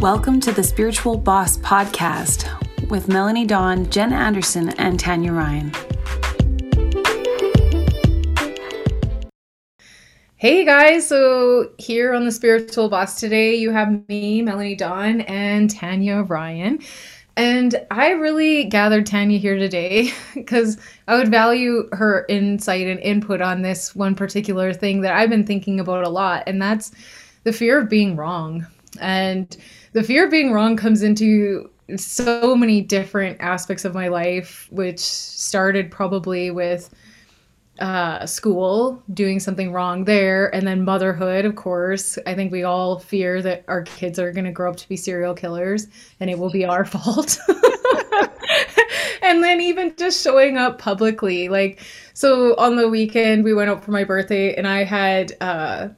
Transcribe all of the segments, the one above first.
Welcome to the Spiritual Boss Podcast with Melanie Dawn, Jen Anderson, and Tanya Ryan. Hey guys, so here on the Spiritual Boss today, you have me, Melanie Dawn, and Tanya Ryan. And I really gathered Tanya here today because I would value her insight and input on this one particular thing that I've been thinking about a lot, and that's the fear of being wrong. And the fear of being wrong comes into so many different aspects of my life, which started probably with uh, school, doing something wrong there, and then motherhood, of course. I think we all fear that our kids are going to grow up to be serial killers and it will be our fault. and then even just showing up publicly. Like, so on the weekend, we went out for my birthday and I had, uh,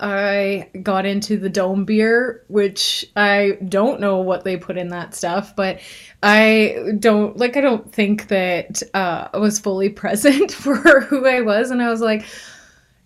I got into the dome beer, which I don't know what they put in that stuff, but I don't like I don't think that uh, I was fully present for who I was and I was like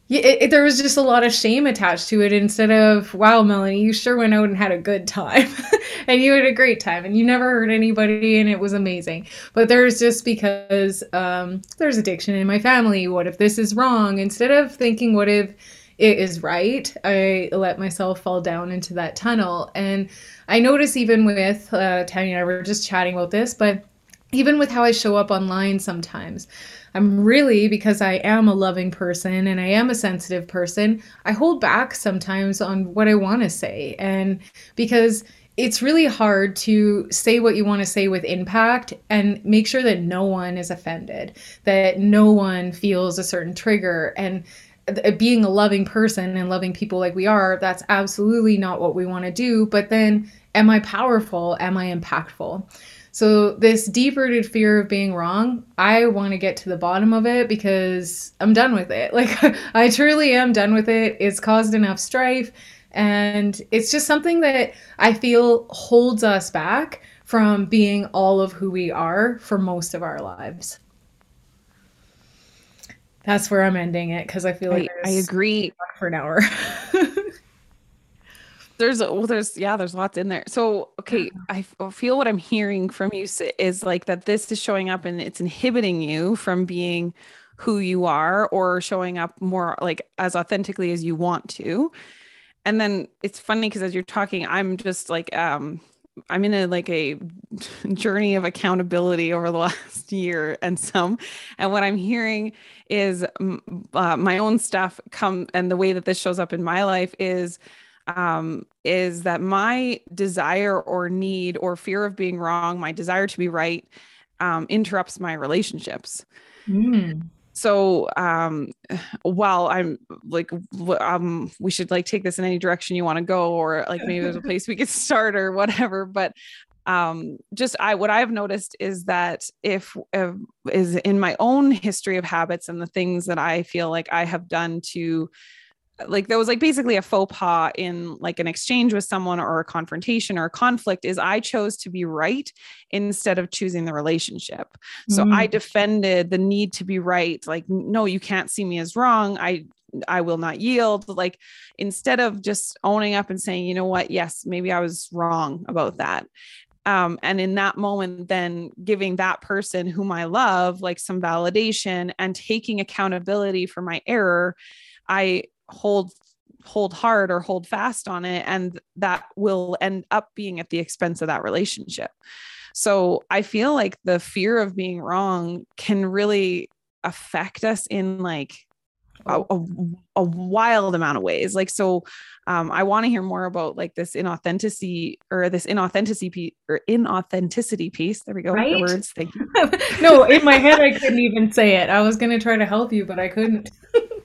yeah, it, it, there was just a lot of shame attached to it instead of wow melanie you sure went out and had a good time and you had a great time and you never hurt anybody and it was amazing. But there's just because um, there's addiction in my family. What if this is wrong? Instead of thinking what if it is right. I let myself fall down into that tunnel. And I notice even with uh, Tanya and I were just chatting about this, but even with how I show up online sometimes, I'm really, because I am a loving person and I am a sensitive person, I hold back sometimes on what I want to say. And because it's really hard to say what you want to say with impact and make sure that no one is offended, that no one feels a certain trigger. And being a loving person and loving people like we are, that's absolutely not what we want to do. But then, am I powerful? Am I impactful? So, this deep rooted fear of being wrong, I want to get to the bottom of it because I'm done with it. Like, I truly am done with it. It's caused enough strife. And it's just something that I feel holds us back from being all of who we are for most of our lives that's where I'm ending it because I feel like I, I agree for an hour. there's well, there's yeah, there's lots in there. So okay, I feel what I'm hearing from you is like that this is showing up and it's inhibiting you from being who you are or showing up more like as authentically as you want to. And then it's funny because as you're talking, I'm just like um I'm in a like a journey of accountability over the last year and some. And what I'm hearing is uh, my own stuff come and the way that this shows up in my life is um, is that my desire or need or fear of being wrong, my desire to be right, um, interrupts my relationships. Mm so um while i'm like um we should like take this in any direction you want to go or like maybe there's a place we could start or whatever but um just i what i've noticed is that if uh, is in my own history of habits and the things that i feel like i have done to like there was like basically a faux pas in like an exchange with someone or a confrontation or a conflict is I chose to be right instead of choosing the relationship. So mm. I defended the need to be right. Like, no, you can't see me as wrong. I I will not yield. Like instead of just owning up and saying, you know what, yes, maybe I was wrong about that. Um, and in that moment, then giving that person whom I love like some validation and taking accountability for my error, I hold hold hard or hold fast on it and that will end up being at the expense of that relationship. So i feel like the fear of being wrong can really affect us in like a, a, a wild amount of ways. Like so um, i want to hear more about like this inauthenticity or this inauthenticity piece or inauthenticity piece. There we go right? the words. Thank you. No in my head i couldn't even say it. I was going to try to help you but i couldn't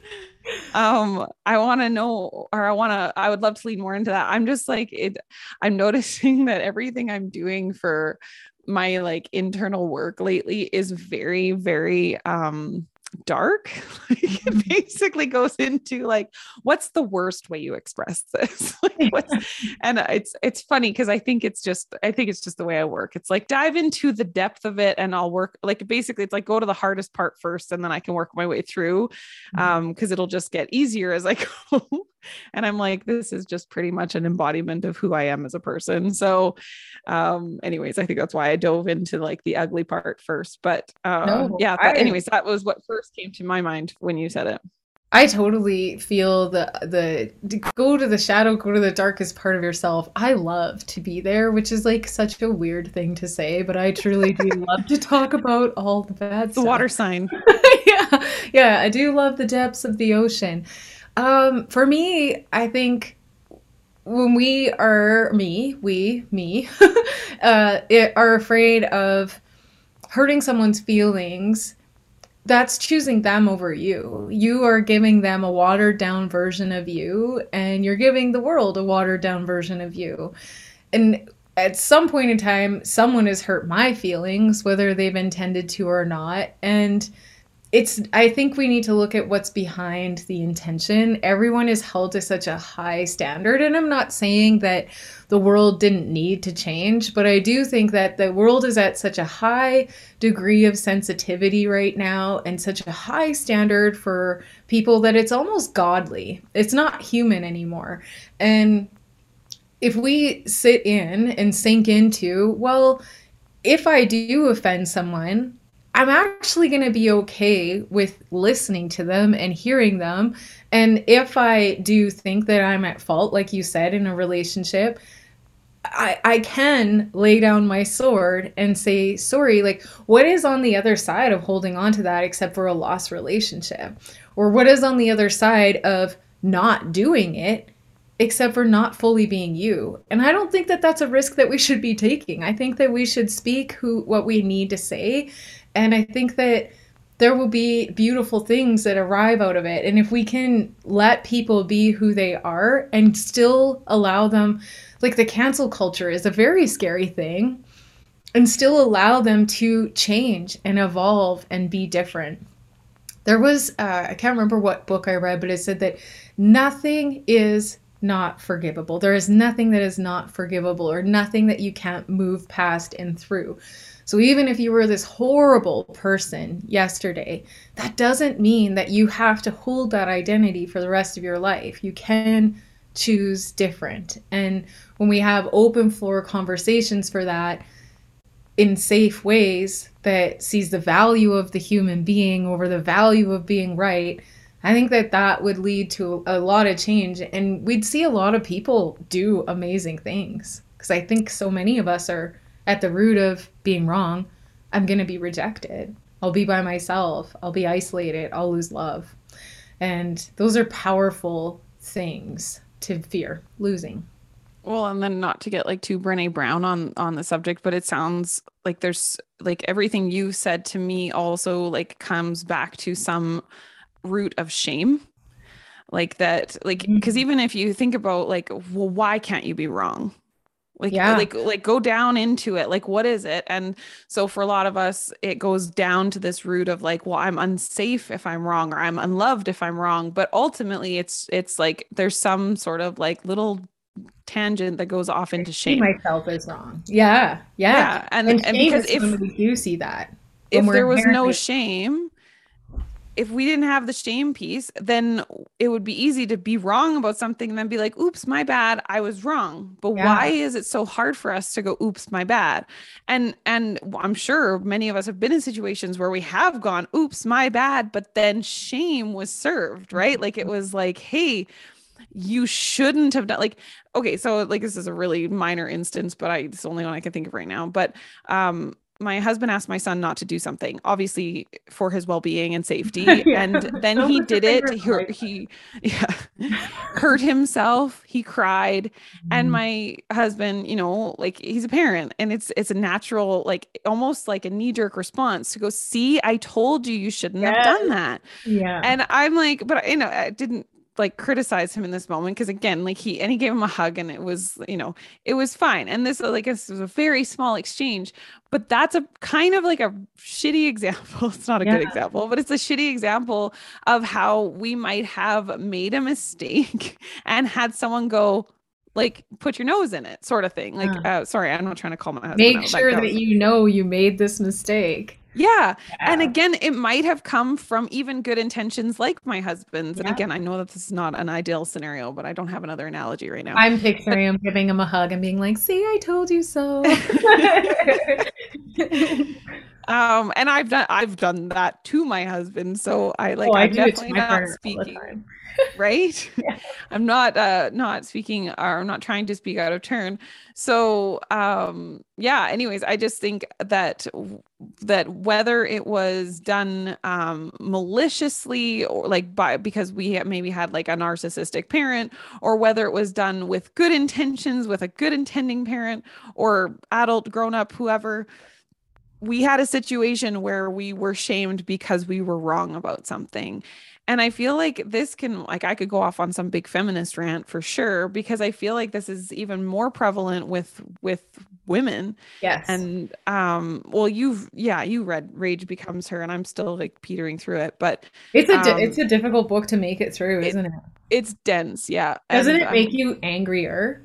um i want to know or i want to i would love to lead more into that. I'm just like it i'm noticing that everything i'm doing for my like internal work lately is very very um dark it mm-hmm. basically goes into like what's the worst way you express this like what's and it's it's funny because i think it's just i think it's just the way i work it's like dive into the depth of it and i'll work like basically it's like go to the hardest part first and then i can work my way through mm-hmm. um because it'll just get easier as i go and i'm like this is just pretty much an embodiment of who i am as a person so um anyways i think that's why i dove into like the ugly part first but uh, no, yeah but anyways that was what first came to my mind when you said it I totally feel the the go to the shadow, go to the darkest part of yourself. I love to be there, which is like such a weird thing to say, but I truly do love to talk about all the bad the stuff. water sign. yeah, yeah, I do love the depths of the ocean. Um, for me, I think when we are me, we me, uh, it, are afraid of hurting someone's feelings that's choosing them over you. You are giving them a watered down version of you, and you're giving the world a watered down version of you. And at some point in time, someone has hurt my feelings, whether they've intended to or not. And it's i think we need to look at what's behind the intention. Everyone is held to such a high standard and i'm not saying that the world didn't need to change but i do think that the world is at such a high degree of sensitivity right now and such a high standard for people that it's almost godly. It's not human anymore. And if we sit in and sink into well if i do offend someone I'm actually going to be okay with listening to them and hearing them. And if I do think that I'm at fault, like you said, in a relationship, I, I can lay down my sword and say, sorry, like, what is on the other side of holding on to that except for a lost relationship? Or what is on the other side of not doing it except for not fully being you? And I don't think that that's a risk that we should be taking. I think that we should speak who what we need to say and I think that there will be beautiful things that arrive out of it. And if we can let people be who they are and still allow them, like the cancel culture is a very scary thing, and still allow them to change and evolve and be different. There was, uh, I can't remember what book I read, but it said that nothing is not forgivable. There is nothing that is not forgivable or nothing that you can't move past and through. So even if you were this horrible person yesterday, that doesn't mean that you have to hold that identity for the rest of your life. You can choose different. And when we have open floor conversations for that in safe ways that sees the value of the human being over the value of being right, I think that that would lead to a lot of change and we'd see a lot of people do amazing things because I think so many of us are at the root of being wrong, I'm going to be rejected. I'll be by myself. I'll be isolated. I'll lose love. And those are powerful things to fear losing. Well, and then not to get like too Brene Brown on on the subject, but it sounds like there's like everything you said to me also like comes back to some root of shame. Like that, like because mm-hmm. even if you think about like, well, why can't you be wrong? Like yeah. like like go down into it. Like what is it? And so for a lot of us it goes down to this root of like well i'm unsafe if i'm wrong or i'm unloved if i'm wrong. But ultimately it's it's like there's some sort of like little tangent that goes off into shame. myself is wrong. Yeah yeah, yeah. and, and, and because if we do see that. if there was no shame if we didn't have the shame piece, then it would be easy to be wrong about something and then be like, oops, my bad, I was wrong. But yeah. why is it so hard for us to go, oops, my bad? And and I'm sure many of us have been in situations where we have gone, oops, my bad, but then shame was served, right? Like it was like, hey, you shouldn't have done like okay so like this is a really minor instance but i it's the only one i can think of right now but um my husband asked my son not to do something obviously for his well-being and safety yeah. and then he did it he, he yeah, hurt himself he cried mm. and my husband you know like he's a parent and it's it's a natural like almost like a knee-jerk response to go see i told you you shouldn't yes. have done that yeah and i'm like but you know i didn't like criticize him in this moment because again like he and he gave him a hug and it was you know it was fine and this like this was a very small exchange but that's a kind of like a shitty example it's not a yeah. good example but it's a shitty example of how we might have made a mistake and had someone go like put your nose in it sort of thing like yeah. uh, sorry i'm not trying to call my husband make out, sure that you know you made this mistake Yeah. And again, it might have come from even good intentions like my husband's. And Yeah. again, I know that this is not an ideal scenario, but I don't have another analogy right now. I'm picturing him giving him a hug and being like, "See, I told you so." um, and I've done I've done that to my husband. So I like oh, I I'm do it to definitely my not partner all the speaking right Yeah. i'm not uh not speaking or i'm not trying to speak out of turn so um yeah anyways i just think that that whether it was done um maliciously or like by because we maybe had like a narcissistic parent or whether it was done with good intentions with a good intending parent or adult grown up whoever we had a situation where we were shamed because we were wrong about something and I feel like this can, like, I could go off on some big feminist rant for sure, because I feel like this is even more prevalent with with women. Yes. And um, well, you've yeah, you read Rage Becomes Her, and I'm still like petering through it, but it's a um, it's a difficult book to make it through, isn't it? it's dense, yeah. Doesn't And, it um, make you angrier?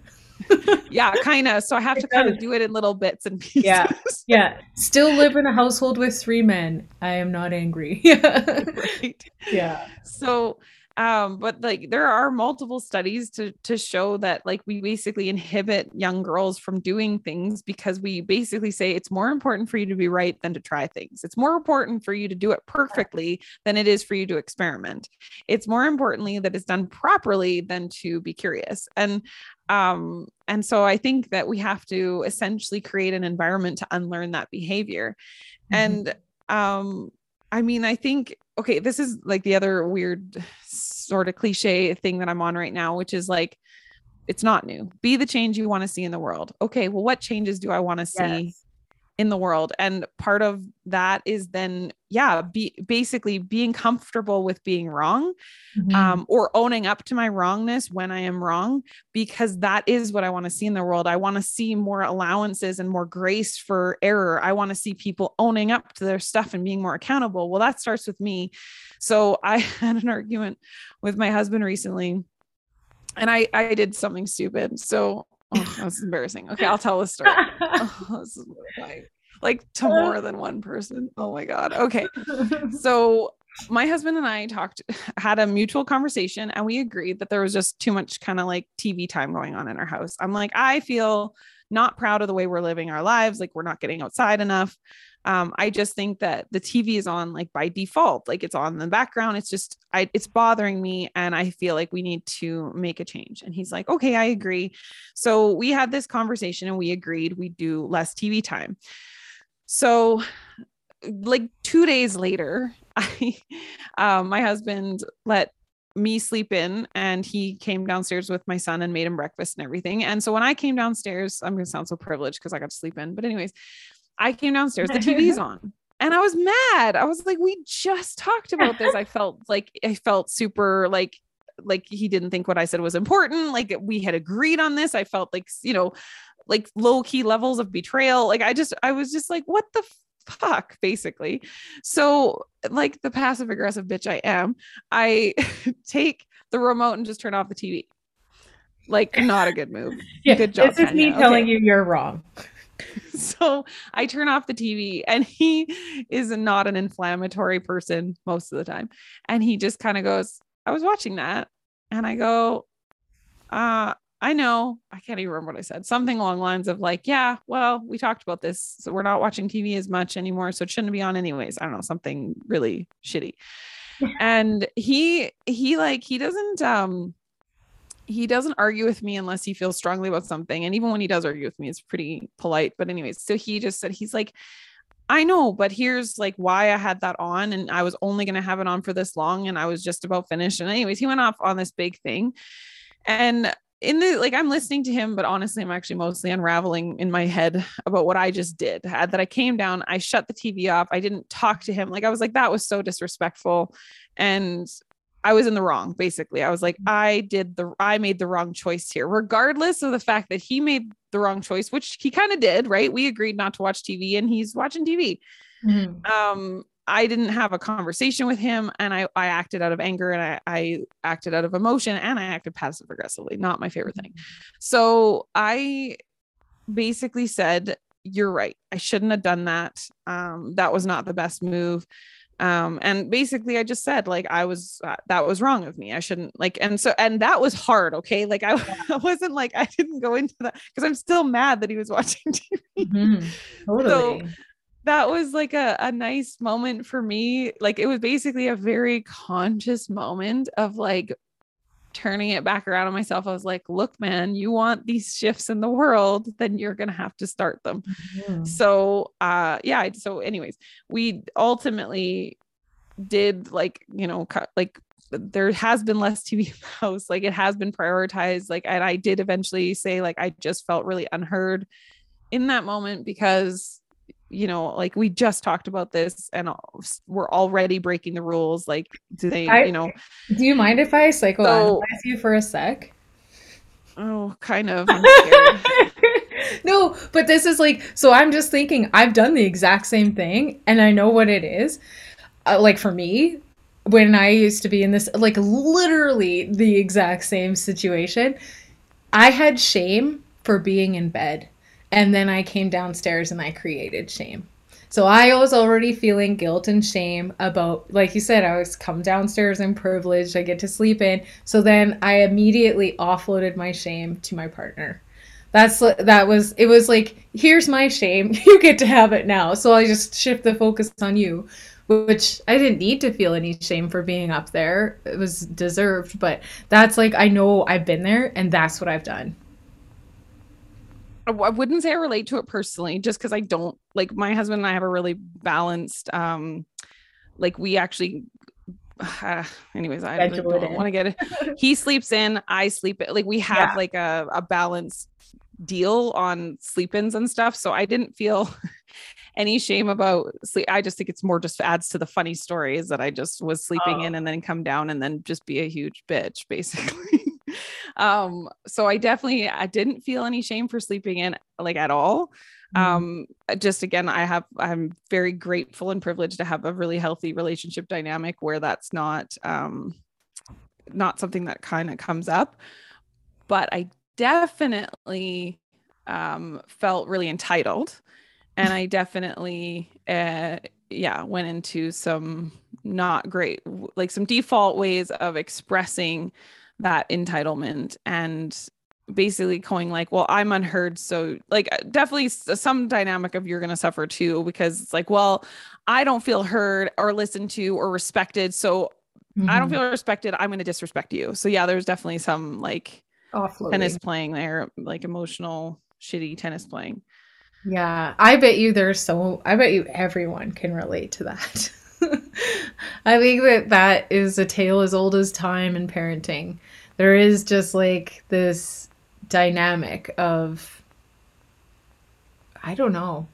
yeah, kind of. So I have It to kind of do it in little bits and pieces. Yeah. Yeah. Still live in a household with three men. I am not angry. Yeah. right. yeah. so um but like there are multiple studies to to show that like we basically inhibit young girls from doing things because we basically say it's more important for you to be right than to try things. It's more important for you to do it perfectly than it is for you to experiment. It's more importantly that it's done properly than to be curious. And um and so i think that we have to essentially create an environment to unlearn that behavior. Mm-hmm. and um i mean i think okay this is like the other weird sort of cliche thing that i'm on right now which is like it's not new. Be the change you want to see in the world. Okay well what changes do i want to see? Yes. In the world and part of that is then yeah be basically being comfortable with being wrong Mhm. um, or owning up to my wrongness when I am wrong, because that is what I want to see in the world. I want to see more allowances and more grace for error. I want to see people owning up to their stuff and being more accountable. Well, that starts with me. So I had an argument with my husband recently, and I I did something stupid. So oh, that's embarrassing. Okay, I'll tell the story. Oh, this is like, like to more than one person. Oh my god. Okay so my husband and I talked, had a mutual conversation, and we agreed that there was just too much kind of like TV time going on in our house. I'm like, I feel not proud of the way we're living our lives. Like, we're not getting outside enough. Um, I just think that the TV is on like by default, like it's on in the background. It's just, I, it's bothering me, and I feel like we need to make a change. And he's like, okay, I agree. So we had this conversation, and we agreed we do less TV time. So like two days later, I, um, my husband let me sleep in and he came downstairs with my son and made him breakfast and everything. And so when I came downstairs, I'm going to sound so privileged because I got to sleep in. But, anyways, I came downstairs, the TV's on. And I was mad. I was like, we just talked about this. I felt like I felt super like like he didn't think what I said was important. Like we had agreed on this. I felt like, you know, like low key levels of betrayal. Like I just, I was just like, what the fuck, basically. So, like the passive aggressive bitch I am, I take the remote and just turn off the TV. Like, not a good move. yeah, Good job, This is me telling Okay. you you're wrong. So I turn off the TV and he is not an inflammatory person most of the time. And he just kind of goes, I was watching that. And I go, uh, I know. I can't even remember what I said. Something along lines of like, yeah, well, we talked about this. So we're not watching TV as much anymore. So it shouldn't be on anyways. I don't know, something really shitty. and he he like he doesn't um he doesn't argue with me unless he feels strongly about something. And even when he does argue with me, it's pretty polite. But anyways, so he just said he's like, I know, but here's like why I had that on, and I was only gonna have it on for this long, and I was just about finished. And anyways, he went off on this big thing. And in the like I'm listening to him, but honestly, I'm actually mostly unraveling in my head about what I just did. That I came down, I shut the TV off, I didn't talk to him. Like I was like, that was so disrespectful. And I was in the wrong, basically. I was like, I did the I made the wrong choice here, regardless of the fact that he made the wrong choice, which he kind of did, right? We agreed not to watch TV and he's watching TV Mhm. um i didn't have a conversation with him and i i acted out of anger and i i acted out of emotion and i acted passive aggressively not my favorite thing so i basically said you're right. I shouldn't have done that. Um, that was not the best move. Um, and basically I just said like I was uh, that was wrong of me. I shouldn't like and so and that was hard, okay? Like I. I wasn't like I didn't go into that because I'm still mad that he was watching TV. Mm-hmm. Totally. So, that was like a, a nice moment for me. Like it was basically a very conscious moment of like turning it back around on myself, I was like, look, man, you want these shifts in the world, then you're going to have to start them. Mm-hmm. So, uh, yeah. So, anyways, we ultimately did like, you know, cut, like there has been less TV house, like it has been prioritized. Like, and I did eventually say, like, I just felt really unheard in that moment because you know, like we just talked about this and we're already breaking the rules. Like, do they, I, you know? Do you mind if I psychoanalyze so, you for a sec? Oh, kind of. no, but this is like, so I'm just thinking, I've done the exact same thing and I know what it is. Uh, like for me, when I used to be in this, like literally the exact same situation, I had shame for being in bed and then I came downstairs and I created shame. So I was already feeling guilt and shame about, like you said, I was come downstairs and privileged. I get to sleep in. So then I immediately offloaded my shame to my partner. That's that was it was like here's my shame you get to have it now so i just shift the focus on you which i didn't need to feel any shame for being up there it was deserved but that's like i know i've been there and that's what i've done I wouldn't say I relate to it personally, just because I don't like my husband and I have a really balanced, um, like we actually, uh, anyways, I really don't want to get it. he sleeps in, I sleep Like we have yeah. like a, a balanced deal on sleep ins and stuff. So I didn't feel any shame about sleep. I just think it's more just adds to the funny stories that I just was sleeping oh. in and then come down and then just be a huge bitch, basically um so i definitely i didn't feel any shame for sleeping in like at all. Mm-hmm. um just again i have i'm very grateful and privileged to have a really healthy relationship dynamic where that's not um not something that kind of comes up. But i definitely um felt really entitled. And i definitely uh yeah went into some not great like some default ways of expressing that entitlement and basically going like well i'm unheard so like uh, definitely some dynamic of you're going to suffer too because it's like well i don't feel heard or listened to or respected so mm-hmm. i don't mm-hmm. feel respected i'm going to disrespect you so yeah there's definitely some like Offloading. tennis playing there like emotional shitty tennis playing yeah i bet you there's so i bet you everyone can relate to that I think that that is a tale as old as time in parenting. There is just like this dynamic of I don't know.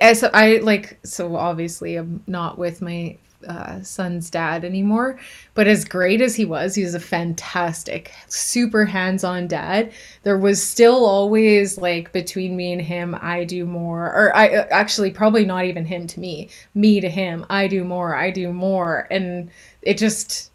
As I like, so obviously I'm not with my uh, son's dad anymore. But as great as he was, he was a fantastic, super hands on dad. There was still always like between me and him, I do more, or I uh, actually probably not even him to me, me to him, I do more, I do more. And it just,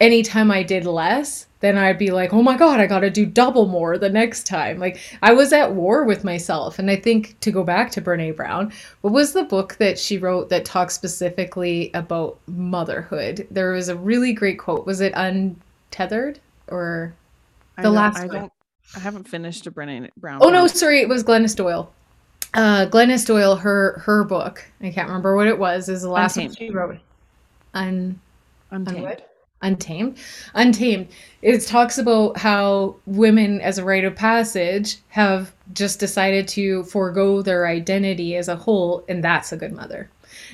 anytime I did less, then I'd be like, oh my God, I got to do double more the next time. Like I was at war with myself. And I think to go back to Brene Brown, what was the book that she wrote that talks specifically about motherhood? There was a really great quote. Was it Untethered or the I last I one? I haven't finished a Brene Brown. Oh, no, sorry. It was Glennon Doyle. Uh, Glennon Doyle, her her book, I can't remember what it was, is the last Untamed. one she wrote. Un, Untamed. Untamed. Untamed. It talks about how women, as a rite of passage, have just decided to forego their identity as a whole, and that's a good mother.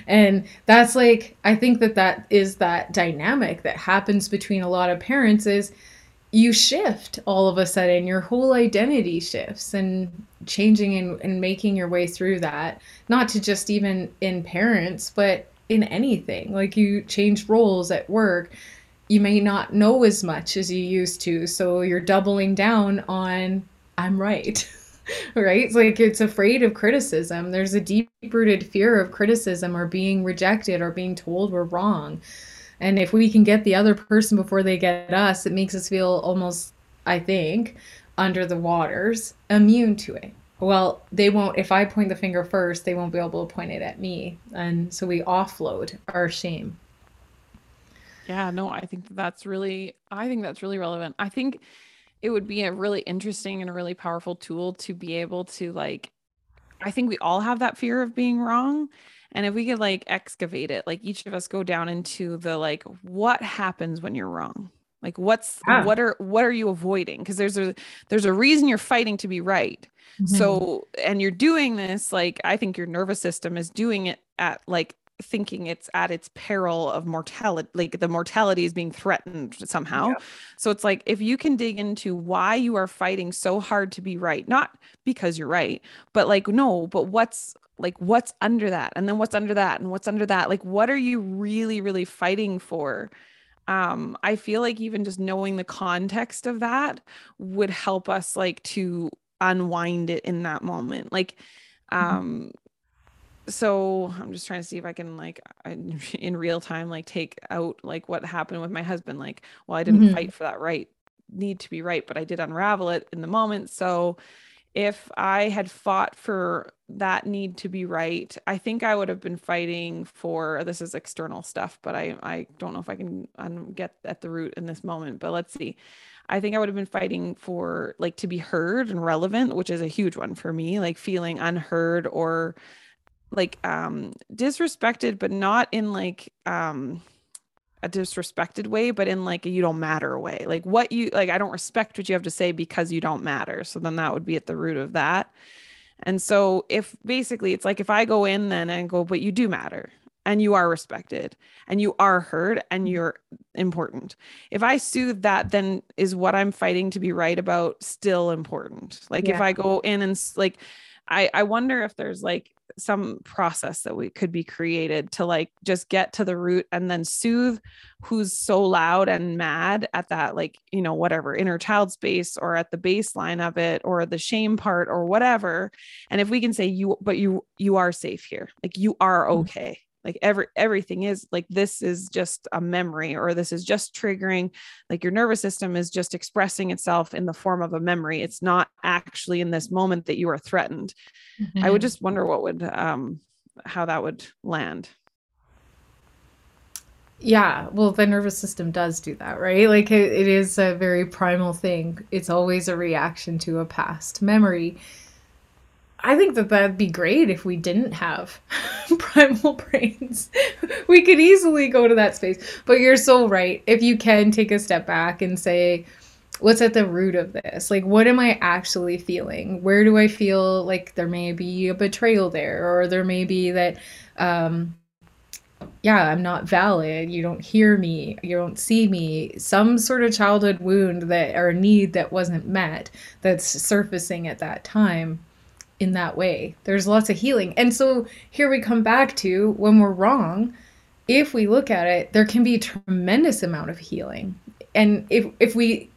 And that's like, I think that that is that dynamic that happens between a lot of parents is you shift all of a sudden, your whole identity shifts and changing and, and making your way through that. Not to just even in parents, but in anything. Like you change roles at work you may not know as much as you used to. So you're doubling down on, I'm right. right? It's like it's afraid of criticism. There's a deep rooted fear of criticism or being rejected or being told we're wrong. And if we can get the other person before they get us, it makes us feel almost, I think, under the waters, immune to it. well, they won't, if I point the finger first, they won't be able to point it at me. And so we offload our shame. Yeah, no, I think that's really, I think that's really relevant. I think it would be a really interesting and a really powerful tool to be able to like, I think we all have that fear of being wrong. And if we could like excavate it, like each of us go down into the like, what happens when you're wrong? Like what's what are what are you avoiding? Because there's a there's a reason you're fighting to be right. Mm-hmm. So and you're doing this like I think your nervous system is doing it at like thinking it's at its peril of mortality like the mortality is being threatened somehow yeah. so it's like if you can dig into why you are fighting so hard to be right not because you're right but like no but what's like what's under that and then what's under that and what's under that like what are you really really fighting for um i feel like even just knowing the context of that would help us like to unwind it in that moment like mm-hmm. So i'm just trying to see if i can like in real time like take out like what happened with my husband like well i didn't mm-hmm. fight for that right need to be right but i did unravel it in the moment so if i had fought for that need to be right i think i would have been fighting for this is external stuff but i i don't know if i can um, get at the root in this moment but let's see i think i would have been fighting for like to be heard and relevant which is a huge one for me like feeling unheard or like um disrespected but not in like um a disrespected way but in like a you don't matter way like what you like i don't respect what you have to say because you don't matter so then that would be at the root of that and so if basically it's like if i go in then and go but you do matter and you are respected and you are heard and mm-hmm. you're important. If I soothe that, then is what I'm fighting to be right about still important? Like yeah. if I go in and like, I, I wonder if there's like some process that we could be created to like just get to the root and then soothe who's so loud and mad at that like you know whatever inner child space or at the baseline of it or the shame part or whatever. And if we can say you but you you are safe here. Like you are mm-hmm. okay like every everything is like this is just a memory or this is just triggering. Like your nervous system is just expressing itself in the form of a memory. It's not actually in this moment that you are threatened. Mm-hmm. i would mm-hmm. just wonder what would um how that would land. Yeah well the nervous system does do that right? Like it, it is a very primal thing. It's always a reaction to a past memory I think that that'd be great if we didn't have primal brains. we could easily go to that space. But you're so right. If you can take a step back and say, what's at the root of this? Like, what am I actually feeling? Where do I feel like there may be a betrayal there, or there may be that, um, yeah, I'm not valid. You don't hear me. You don't see me. Some sort of childhood wound that or need that wasn't met that's surfacing at that time in that way. There's lots of healing. And so here we come back to when we're wrong, if we look at it, there can be a tremendous amount of healing. And if if we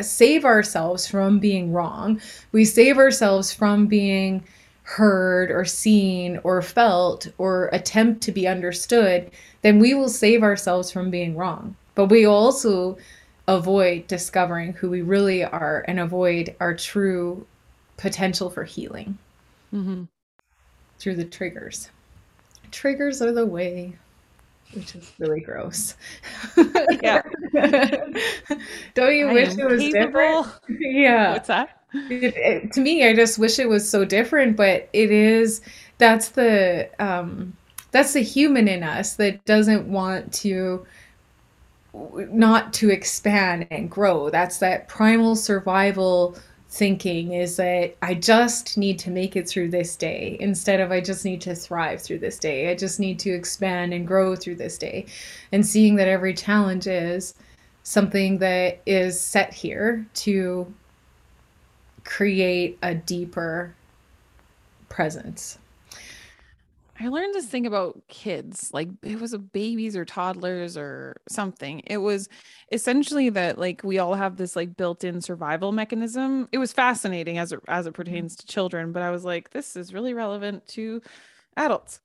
save ourselves from being wrong, we save ourselves from being heard or seen or felt or attempt to be understood, then we will save ourselves from being wrong. But we also avoid discovering who we really are and avoid our true potential for healing mm-hmm. through the triggers. Triggers are the way, which is really gross. yeah. Don't you I wish it was capable. different? Yeah. What's that? It, it, to me, I just wish it was so different, but it is. That's the um, that's the human in us that doesn't want to not to expand and grow. That's that primal survival thinking is that I just need to make it through this day instead of I just need to thrive through this day. I just need to expand and grow through this day. And seeing that every challenge is something that is set here to create a deeper presence. I learned this thing about kids, like it was a babies or toddlers or something. It was essentially that like we all have this like built-in survival mechanism. It was fascinating as it as it mm-hmm. pertains to children, but I was like, this is really relevant to adults.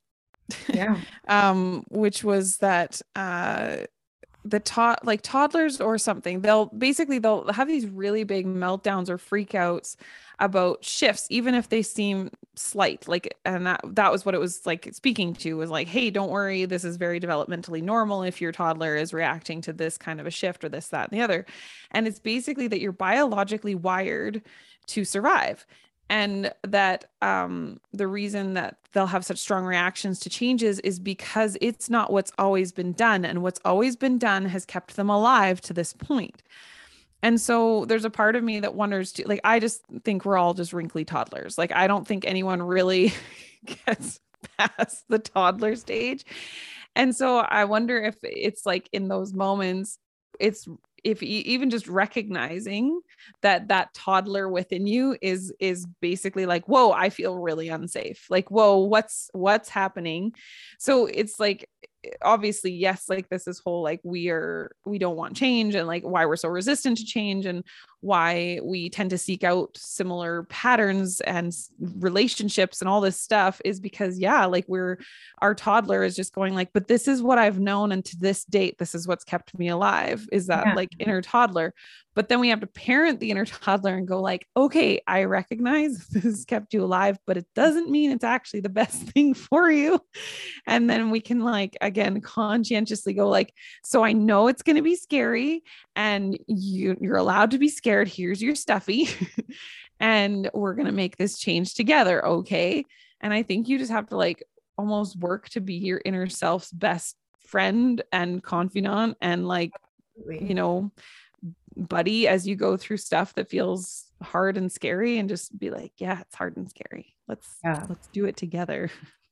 Yeah. um, which was that uh the to- like toddlers or something they'll basically they'll have these really big meltdowns or freakouts about shifts even if they seem slight like and that that was what it was like speaking to was like hey don't worry this is very developmentally normal if your toddler is reacting to this kind of a shift or this that and the other. And it's basically that you're biologically wired to survive and that um, the reason that they'll have such strong reactions to changes is because it's not what's always been done and what's always been done has kept them alive to this point. And so there's a part of me that wonders like i just think we're all just wrinkly toddlers. Like i don't think anyone really gets past the toddler stage. And so i wonder if it's like in those moments it's if even just recognizing that that toddler within you is is basically like whoa i feel really unsafe. Like whoa what's what's happening? So it's like eh, obviously yes like this is whole like we are we don't want change and like why we're so resistant to change and why we tend to seek out similar patterns and relationships and all this stuff is because yeah like we're our toddler is just going like but this is what i've known and to this date this is what's kept me alive is that yeah. like inner toddler but then we have to parent the inner toddler and go like okay i recognize this has kept you alive but it doesn't mean it's actually the best thing for you and then we can like again conscientiously go like so i know it's going to be scary and you you're allowed to be scared here's your stuffy and we're going to make this change together okay? And i think you just have to like almost work to be your inner self's best friend and confidant and like you know buddy as you go through stuff that feels hard and scary and just be like yeah it's hard and scary. Let's yeah. let's do it together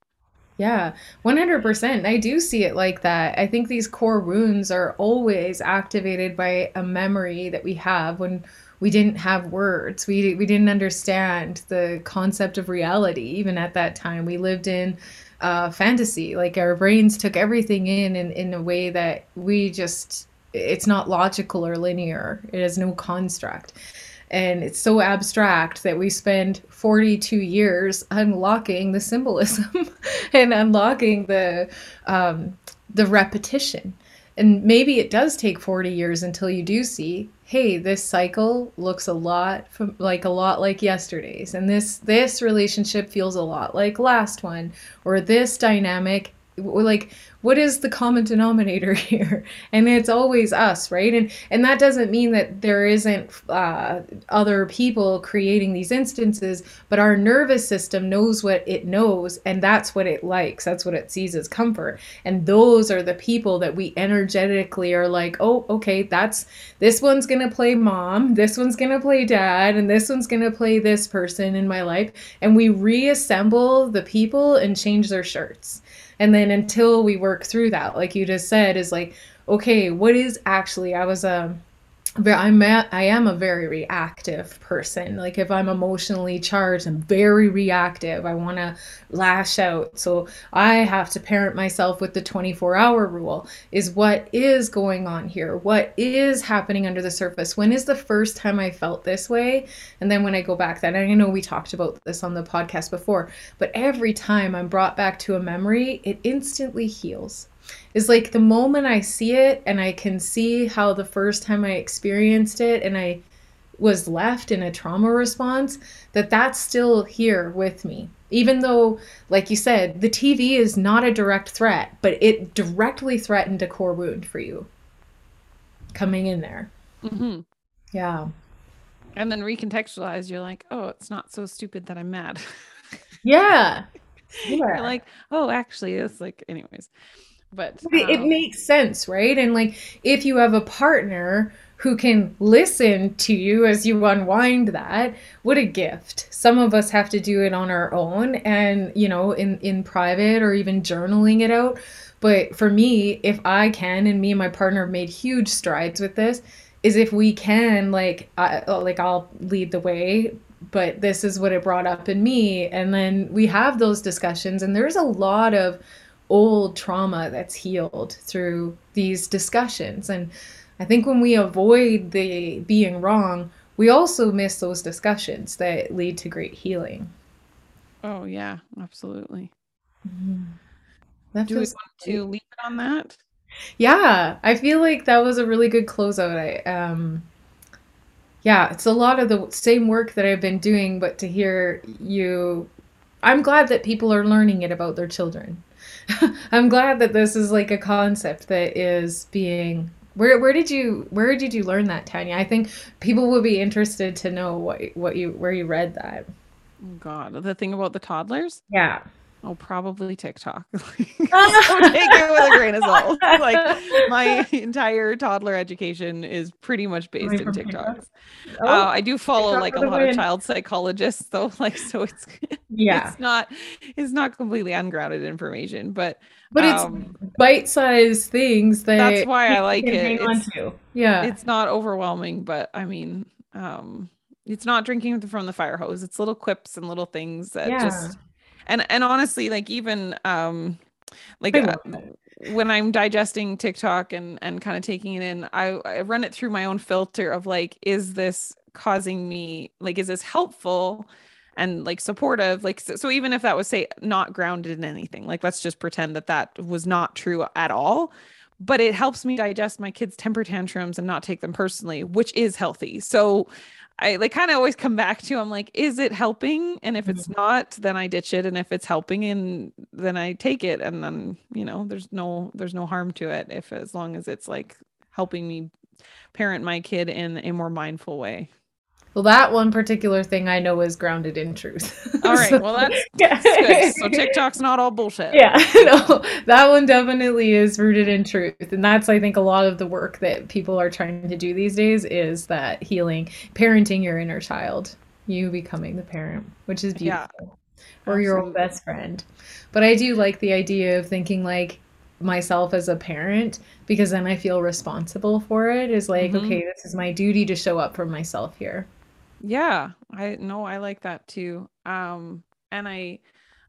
Yeah, 100%. I do see it like that. I think these core wounds are always activated by a memory that we have when we didn't have words. We we didn't understand the concept of reality even at that time. We lived in uh, fantasy. Like our brains took everything in, in in a way that we just it's not logical or linear. It has no construct and it's so abstract that we spend 42 years unlocking the symbolism and unlocking the um, the repetition. And maybe it does take 40 years until you do see hey this cycle looks a lot from, like a lot like yesterday's. And this this relationship feels a lot like last one. Or this dynamic like what is the common denominator here? And it's always us right? And and that doesn't mean that there isn't uh, other people creating these instances but our nervous system knows what it knows and that's what it likes. That's what it sees as comfort. And those are the people that we energetically are like oh okay that's this one's gonna play mom this one's gonna play dad and this one's gonna play this person in my life. And we reassemble the people and change their shirts and then until we work through that like you just said is like okay what is actually i was um I'm a, I am a very reactive person. Like if I'm emotionally charged, I'm very reactive. I want to lash out. So I have to parent myself with the 24 hour rule is what is going on here? What is happening under the surface? When is the first time I felt this way? And then when I go back then, I know we talked about this on the podcast before, but every time I'm brought back to a memory, it instantly heals is like the moment I see it and I can see how the first time I experienced it and I was left in a trauma response that that's still here with me. Even though like you said the tv is not a direct threat but it directly threatened a core wound for you coming in there. Mm-hmm. yeah. And then recontextualize you're like oh it's not so stupid that i'm mad. Yeah, yeah. you're like oh actually it's like anyways but um, it, makes sense right? And like if you have a partner who can listen to you as you unwind that what a gift. Some of us have to do it on our own and you know in in private or even journaling it out. But for me if i can and me and my partner have made huge strides with this is if we can like I, like i'll lead the way but this is what it brought up in me. And then we have those discussions and there's a lot of old trauma that's healed through these discussions. And I think when we avoid the being wrong, we also miss those discussions that lead to great healing. Oh, yeah, absolutely. Mm-hmm. Do we want to leave it on that? Yeah, I feel like that was a really good closeout. I um yeah, it's a lot of the same work that I've been doing, but to hear you I'm glad that people are learning it about their children. I'm glad that this is like a concept that is being where where did you where did you learn that, Tanya? I think people would be interested to know what what you where you read that. God, the thing about the toddlers? Yeah. Oh, probably TikTok. so take it with a grain of salt. Like my entire toddler education is pretty much based in TikToks. Oh, uh, I do follow TikTok like a lot win. of child psychologists, though. Like, so it's yeah, it's not it's not completely ungrounded information, but but um, it's bite-sized things that that's why I like it. It's, yeah, it's not overwhelming, but I mean, um, it's not drinking from the fire hose. It's little quips and little things that yeah. just and and honestly like even um like uh, when i'm digesting tiktok and and kind of taking it in I, I run it through my own filter of like is this causing me like is this helpful and like supportive? Like so, so even if that was say not grounded in anything like let's just pretend that that was not true at all but it helps me digest my kids temper tantrums and not take them personally which is healthy. So I like kind of always come back to I'm like, is it helping? And if it's mm-hmm. not, then I ditch it. And if it's helping and then I take it. And then, you know, there's no there's no harm to it if as long as it's like helping me parent my kid in a more mindful way. Well, that one particular thing I know is grounded in truth. All right. so, well, that's, that's good. So TikTok's not all bullshit. Yeah. No, that one definitely is rooted in truth. And that's, I think, a lot of the work that people are trying to do these days is that healing, parenting your inner child, you becoming the parent, which is beautiful. Yeah, or absolutely. your own best friend. But I do like the idea of thinking like, myself as a parent because then I feel responsible for it is like, mm-hmm. okay, this is my duty to show up for myself here. Yeah, I know I like that too. Um and I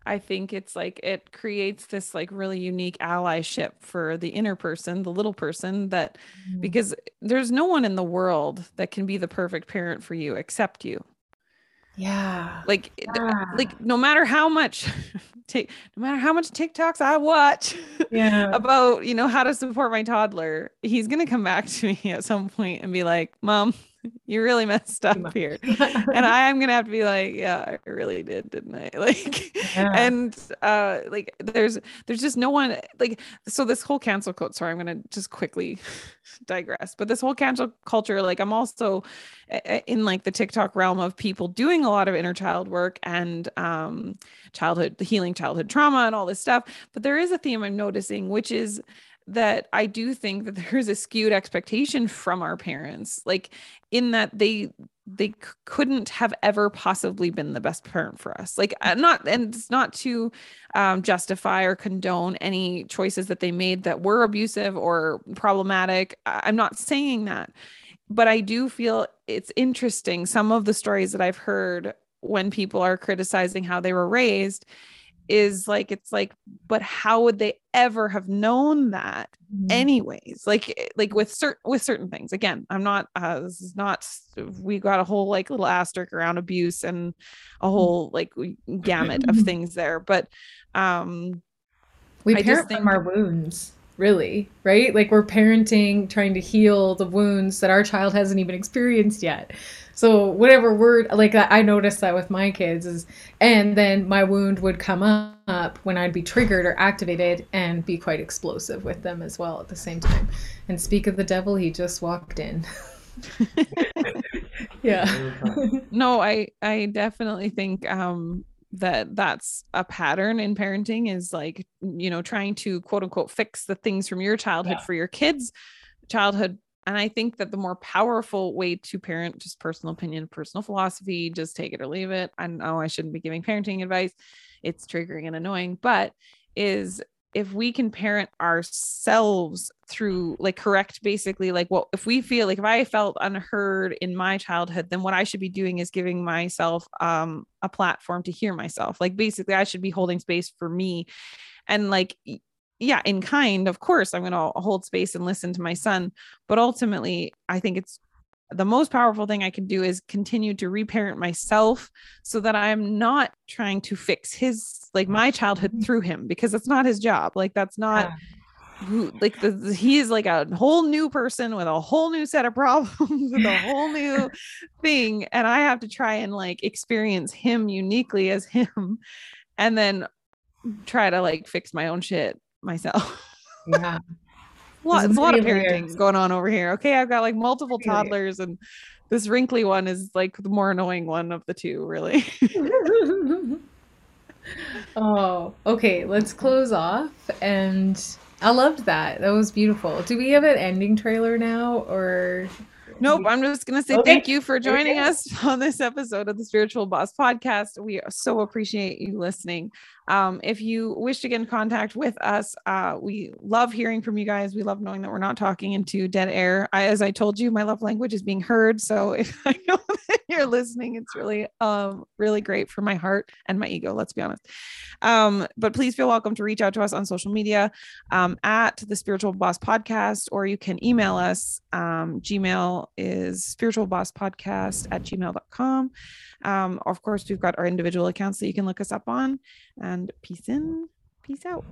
I think it's like it creates this like really unique allyship for the inner person, the little person that mm. because there's no one in the world that can be the perfect parent for you except you. Yeah. Like yeah. like no matter how much take no matter how much TikToks I watch yeah. about, you know, how to support my toddler, he's going to come back to me at some point and be like, "Mom, you really messed up here. And i am gonna have to be like yeah i really did didn't i? Like yeah. and uh like there's there's just no one like so this whole cancel code sorry i'm gonna just quickly digress but this whole cancel culture like i'm also in like the tiktok realm of people doing a lot of inner child work and um childhood the healing childhood trauma and all this stuff but there is a theme i'm noticing which is that I do think that there's a skewed expectation from our parents, like in that they they c- couldn't have ever possibly been the best parent for us. Like I'm not, and it's not to um, justify or condone any choices that they made that were abusive or problematic. I'm not saying that, but I do feel it's interesting. Some of the stories that I've heard when people are criticizing how they were raised is like it's like but how would they ever have known that mm-hmm. anyways like eh, like with certain with certain things again i'm not uh this is not we got a whole like little asterisk around abuse and a mm-hmm. whole like gamut of things there but um we I parent think, from our wounds really right like we're parenting trying to heal the wounds that our child hasn't even experienced yet so whatever word like I noticed that with my kids is and then my wound would come up when I'd be triggered or activated and be quite explosive with them as well at the same time. And speak of the devil, he just walked in. yeah. no, I I definitely think um that that's a pattern in parenting is like you know trying to quote unquote fix the things from your childhood yeah. for your kids childhood and I think that the more powerful way to parent, just personal opinion, personal philosophy, just take it or leave it. I know I shouldn't be giving parenting advice. It's triggering and annoying, but is if we can parent ourselves through like correct basically like what if we feel like if i felt unheard in my childhood then what i should be doing is giving myself um a platform to hear myself like basically i should be holding space for me and like yeah, in kind, of course, I'm going to hold space and listen to my son. But ultimately, I think it's the most powerful thing I can do is continue to reparent myself so that I'm not trying to fix his, like my childhood mm-hmm. through him, because that's not his job. Like, that's not. who like the, the- he is like a whole new person with a whole new set of problems with a whole new thing and i have to try and like experience him uniquely as him and then try to like fix my own shit myself Yeah. It's a lot of parenting going on over here okay i've got like multiple toddlers and this wrinkly one is like the more annoying one of the two really oh, okay. Let's close off. And I loved that. That was beautiful. Do we have an ending trailer now, or Nope, I'm just going to say Okay. thank you for joining Okay. us on this episode of the Spiritual Boss Podcast. We so appreciate you listening. Um, if you wish to get in contact with us, uh, we love hearing from you guys. We love knowing that we're not talking into dead air. I, as I told you, my love language is being heard. So if I know that you're listening, it's really, um, really great for my heart and my ego. Let's be honest. Um, but please feel welcome to reach out to us on social media um, at the Spiritual Boss Podcast, or you can email us. Um, Gmail is spiritual boss podcast at gmail.com. Um, of course, we've got our individual accounts that you can look us up on. And peace in, peace out.